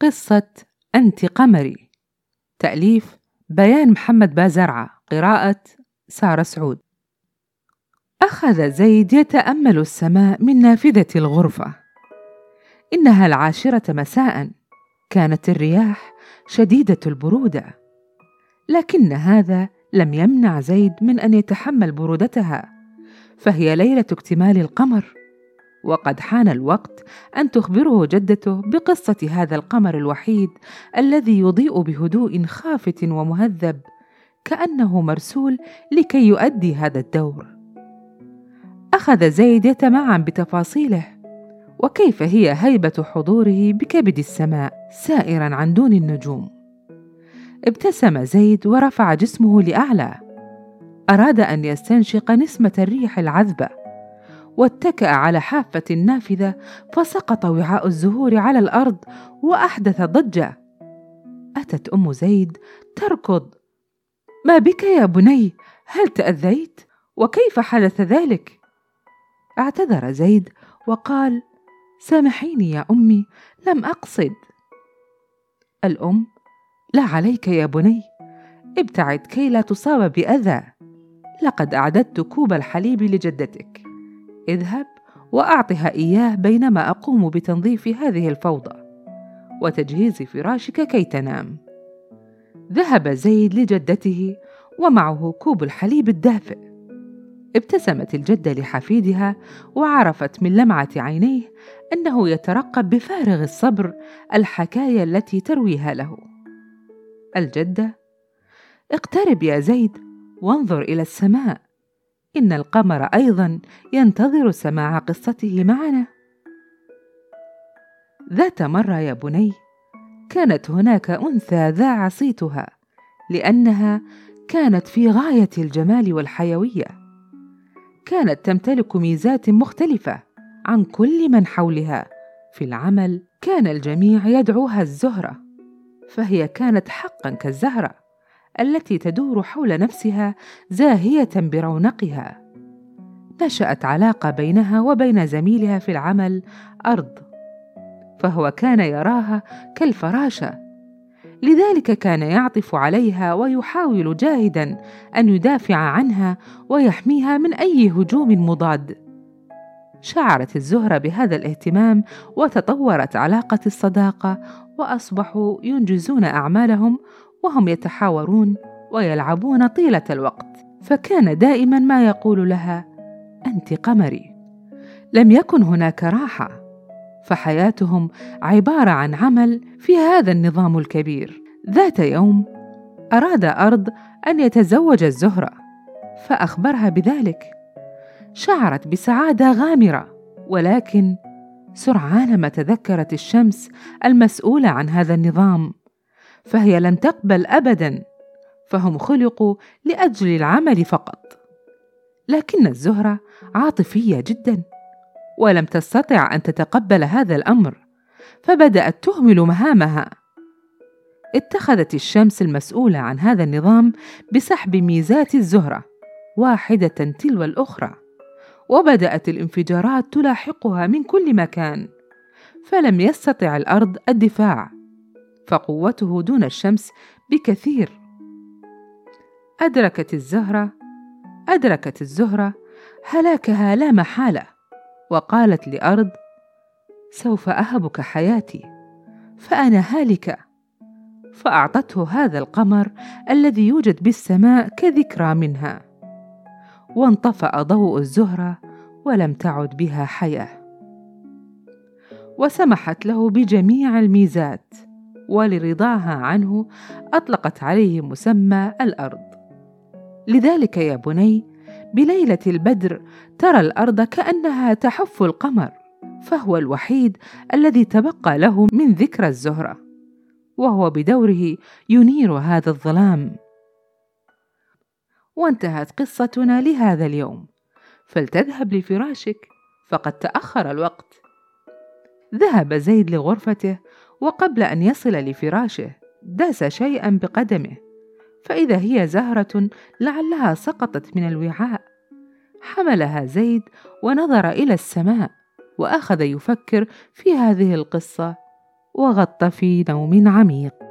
قصة أنت قمري. تأليف بيان محمد بازرعة. قراءة سارة سعود. أخذ زيد يتأمل السماء من نافذة الغرفة. إنها العاشرة مساء. كانت الرياح شديدة البرودة. لكن هذا لم يمنع زيد من أن يتحمل برودتها. فهي ليلة اكتمال القمر. وقد حان الوقت أن تخبره جدته بقصة هذا القمر الوحيد الذي يضيء بهدوء خافت ومهذب كأنه مرسول لكي يؤدي هذا الدور. أخذ زيد يتمعن بتفاصيله وكيف هي هيبة حضوره بكبد السماء سائرا عن دون النجوم. ابتسم زيد ورفع جسمه لأعلى. أراد أن يستنشق نسمة الريح العذبة. واتكأ على حافة النافذة فسقط وعاء الزهور على الأرض وأحدث ضجة. أتت أم زيد تركض. ما بك يا بني؟ هل تأذيت؟ وكيف حدث ذلك؟ اعتذر زيد وقال سامحيني يا أمي لم أقصد. الأم لا عليك يا بني ابتعد كي لا تصاب بأذى. لقد أعددت كوب الحليب لجدتك. اذهب وأعطها إياه بينما أقوم بتنظيف هذه الفوضى وتجهيز فراشك كي تنام. ذهب زيد لجدته ومعه كوب الحليب الدافئ. ابتسمت الجده لحفيدها وعرفت من لمعة عينيه أنه يترقب بفارغ الصبر الحكاية التي ترويها له. الجده اقترب يا زيد وانظر إلى السماء. إن القمر أيضا ينتظر سماع قصته معنا. ذات مرة يا بني كانت هناك أنثى ذاع صيتها لأنها كانت في غاية الجمال والحيوية. كانت تمتلك ميزات مختلفة عن كل من حولها. في العمل كان الجميع يدعوها الزهرة فهي كانت حقا كالزهرة. التي تدور حول نفسها زاهية برونقها. نشأت علاقة بينها وبين زميلها في العمل أرض فهو كان يراها كالفراشة. لذلك كان يعطف عليها ويحاول جاهدا أن يدافع عنها ويحميها من أي هجوم مضاد. شعرت الزهرة بهذا الاهتمام وتطورت علاقة الصداقة وأصبحوا ينجزون أعمالهم وهم يتحاورون ويلعبون طيلة الوقت فكان دائما ما يقول لها أنت قمري. لم يكن هناك راحة فحياتهم عبارة عن عمل في هذا النظام الكبير. ذات يوم أراد أرض أن يتزوج الزهرة فأخبرها بذلك. شعرت بسعادة غامرة ولكن سرعان ما تذكرت الشمس المسؤولة عن هذا النظام. فهي لن تقبل ابدا فهم خلقوا لأجل العمل فقط. لكن الزهرة عاطفية جدا ولم تستطع أن تتقبل هذا الأمر فبدأت تهمل مهامها. اتخذت الشمس المسؤولة عن هذا النظام بسحب ميزات الزهرة واحدة تلو الأخرى وبدأت الانفجارات تلاحقها من كل مكان فلم يستطع الأرض الدفاع. فقوته دون الشمس بكثير. أدركت الزهرة أدركت الزهرة هلاكها لا محالة وقالت لأرض سوف أهبك حياتي فأنا هالكة فأعطته هذا القمر الذي يوجد بالسماء كذكرى منها. وانطفأ ضوء الزهرة ولم تعد بها حياة. وسمحت له بجميع الميزات. ولرضاها عنه أطلقت عليه مسمى الأرض. لذلك يا بني بليلة البدر ترى الأرض كأنها تحف القمر فهو الوحيد الذي تبقى له من ذكرى الزهرة وهو بدوره ينير هذا الظلام. وانتهت قصتنا لهذا اليوم. فلتذهب لفراشك فقد تأخر الوقت. ذهب زيد لغرفته وقبل أن يصل لفراشه داس شيئا بقدمه. فإذا هي زهرة لعلها سقطت من الوعاء. حملها زيد ونظر إلى السماء وأخذ يفكر في هذه القصة وغط في نوم عميق.